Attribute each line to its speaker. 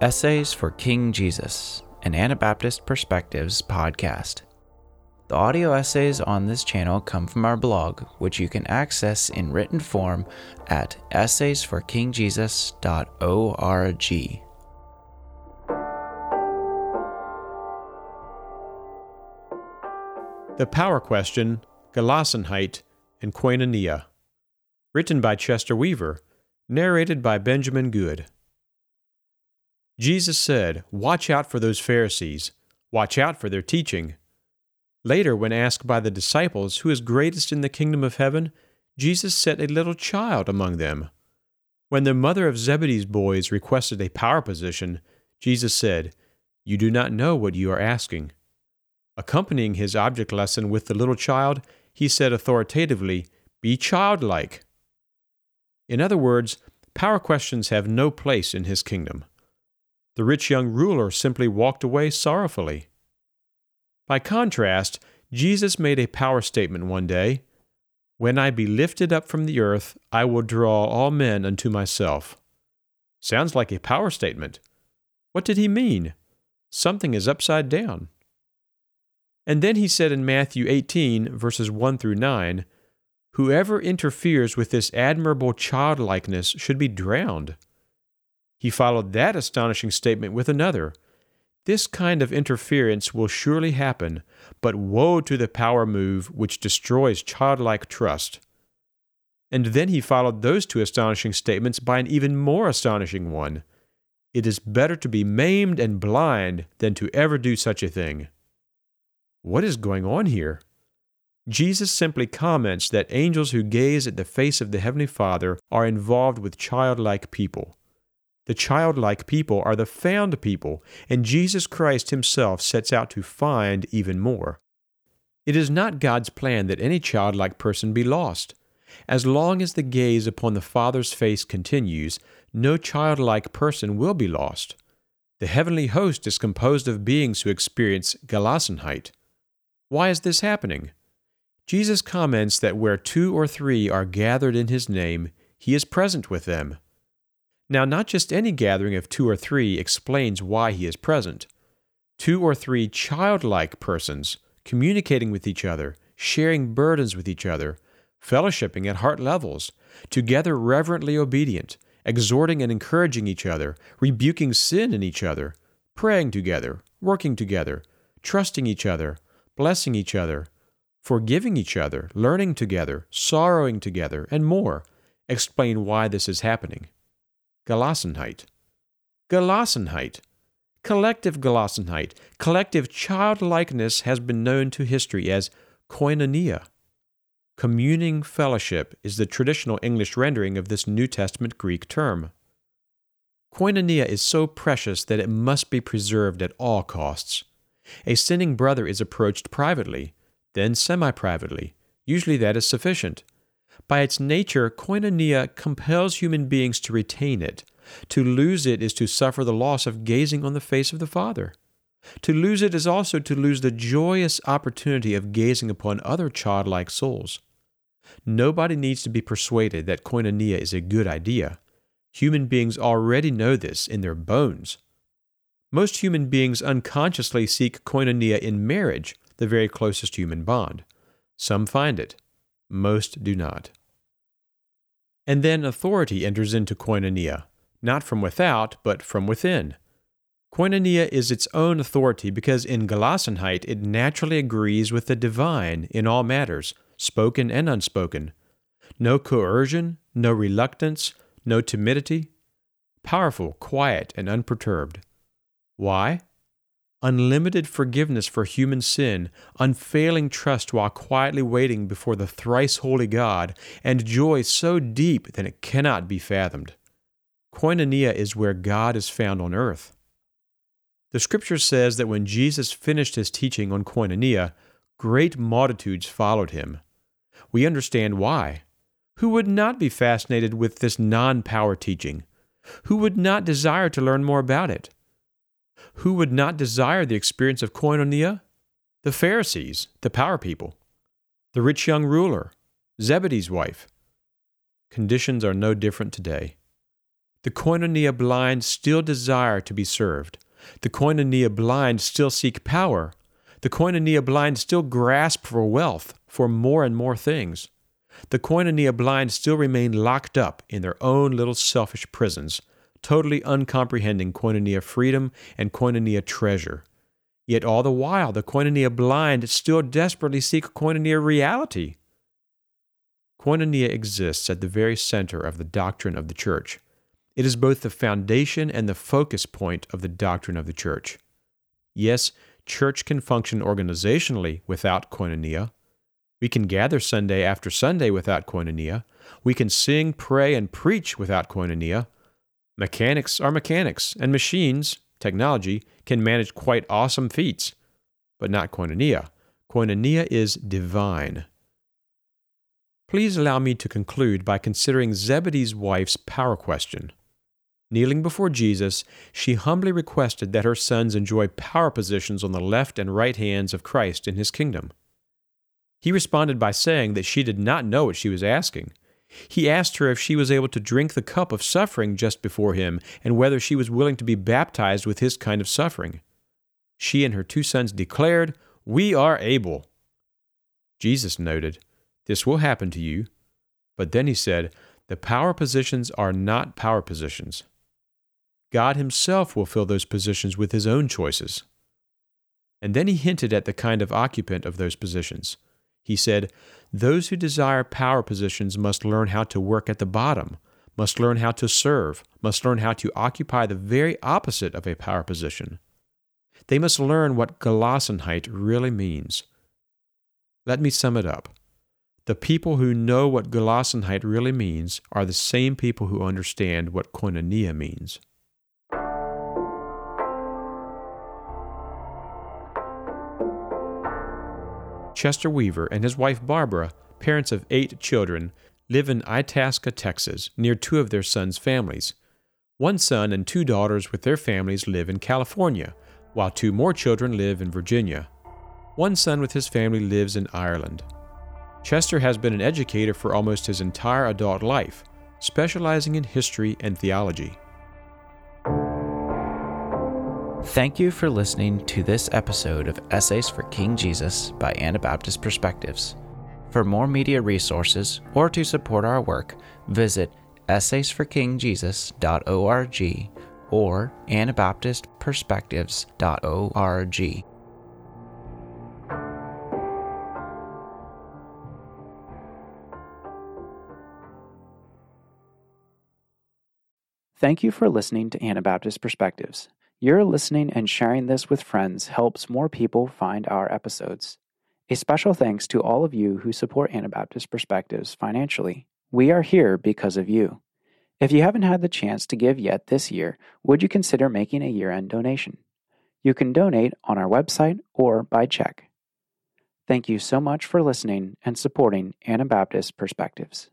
Speaker 1: Essays for King Jesus, an Anabaptist Perspectives podcast. The audio essays on this channel come from our blog, which you can access in written form at essaysforkingjesus.org.
Speaker 2: The Power Question, Gelassenheit, and Koinonia. Written by Chester Weaver, narrated by Benjamin Good. Jesus said, Watch out for those Pharisees, watch out for their teaching. Later, when asked by the disciples who is greatest in the kingdom of heaven, Jesus set a little child among them. When the mother of Zebedee's boys requested a power position, Jesus said, You do not know what you are asking. Accompanying his object lesson with the little child, he said authoritatively, Be childlike. In other words, power questions have no place in his kingdom. The rich young ruler simply walked away sorrowfully. By contrast, Jesus made a power statement one day When I be lifted up from the earth, I will draw all men unto myself. Sounds like a power statement. What did he mean? Something is upside down. And then he said in Matthew 18, verses 1 through 9, Whoever interferes with this admirable childlikeness should be drowned. He followed that astonishing statement with another this kind of interference will surely happen, but woe to the power move which destroys childlike trust. And then he followed those two astonishing statements by an even more astonishing one. It is better to be maimed and blind than to ever do such a thing. What is going on here? Jesus simply comments that angels who gaze at the face of the Heavenly Father are involved with childlike people. The childlike people are the found people, and Jesus Christ himself sets out to find even more. It is not God's plan that any childlike person be lost. As long as the gaze upon the Father's face continues, no childlike person will be lost. The heavenly host is composed of beings who experience Gelassenheit. Why is this happening? Jesus comments that where two or three are gathered in his name, he is present with them. Now, not just any gathering of two or three explains why he is present. Two or three childlike persons communicating with each other, sharing burdens with each other, fellowshipping at heart levels, together reverently obedient, exhorting and encouraging each other, rebuking sin in each other, praying together, working together, trusting each other, blessing each other, forgiving each other, learning together, sorrowing together, and more, explain why this is happening. Gelassenheit. Gelassenheit. Collective Gelassenheit, collective childlikeness has been known to history as koinonia. Communing fellowship is the traditional English rendering of this New Testament Greek term. Koinonia is so precious that it must be preserved at all costs. A sinning brother is approached privately, then semi privately. Usually that is sufficient. By its nature, koinonia compels human beings to retain it. To lose it is to suffer the loss of gazing on the face of the Father. To lose it is also to lose the joyous opportunity of gazing upon other childlike souls. Nobody needs to be persuaded that koinonia is a good idea. Human beings already know this in their bones. Most human beings unconsciously seek koinonia in marriage, the very closest human bond. Some find it, most do not. And then authority enters into koinonia, not from without, but from within. Koinonia is its own authority because in Gelassenheit it naturally agrees with the divine in all matters, spoken and unspoken. No coercion, no reluctance, no timidity. Powerful, quiet, and unperturbed. Why? Unlimited forgiveness for human sin, unfailing trust while quietly waiting before the thrice holy God, and joy so deep that it cannot be fathomed. Koinonia is where God is found on earth. The scripture says that when Jesus finished his teaching on koinonia, great multitudes followed him. We understand why. Who would not be fascinated with this non power teaching? Who would not desire to learn more about it? Who would not desire the experience of koinonia? The Pharisees, the power people, the rich young ruler, Zebedee's wife. Conditions are no different today. The koinonia blind still desire to be served. The koinonia blind still seek power. The koinonia blind still grasp for wealth, for more and more things. The koinonia blind still remain locked up in their own little selfish prisons, totally uncomprehending koinonia freedom and koinonia treasure. Yet all the while, the koinonia blind still desperately seek koinonia reality. Koinonia exists at the very center of the doctrine of the Church. It is both the foundation and the focus point of the doctrine of the Church. Yes, church can function organizationally without koinonia. We can gather Sunday after Sunday without koinonia. We can sing, pray, and preach without koinonia. Mechanics are mechanics, and machines, technology, can manage quite awesome feats, but not koinonia. Koinonia is divine. Please allow me to conclude by considering Zebedee's wife's power question. Kneeling before Jesus, she humbly requested that her sons enjoy power positions on the left and right hands of Christ in his kingdom. He responded by saying that she did not know what she was asking. He asked her if she was able to drink the cup of suffering just before him and whether she was willing to be baptized with his kind of suffering. She and her two sons declared, We are able. Jesus noted, this will happen to you. But then he said, The power positions are not power positions. God Himself will fill those positions with His own choices. And then he hinted at the kind of occupant of those positions. He said, Those who desire power positions must learn how to work at the bottom, must learn how to serve, must learn how to occupy the very opposite of a power position. They must learn what Gelassenheit really means. Let me sum it up. The people who know what Gelassenheit really means are the same people who understand what koinonia means. Chester Weaver and his wife Barbara, parents of eight children, live in Itasca, Texas, near two of their sons' families. One son and two daughters with their families live in California, while two more children live in Virginia. One son with his family lives in Ireland. Chester has been an educator for almost his entire adult life, specializing in history and theology.
Speaker 1: Thank you for listening to this episode of Essays for King Jesus by Anabaptist Perspectives. For more media resources or to support our work, visit essaysforkingjesus.org or anabaptistperspectives.org. Thank you for listening to Anabaptist Perspectives. Your listening and sharing this with friends helps more people find our episodes. A special thanks to all of you who support Anabaptist Perspectives financially. We are here because of you. If you haven't had the chance to give yet this year, would you consider making a year end donation? You can donate on our website or by check. Thank you so much for listening and supporting Anabaptist Perspectives.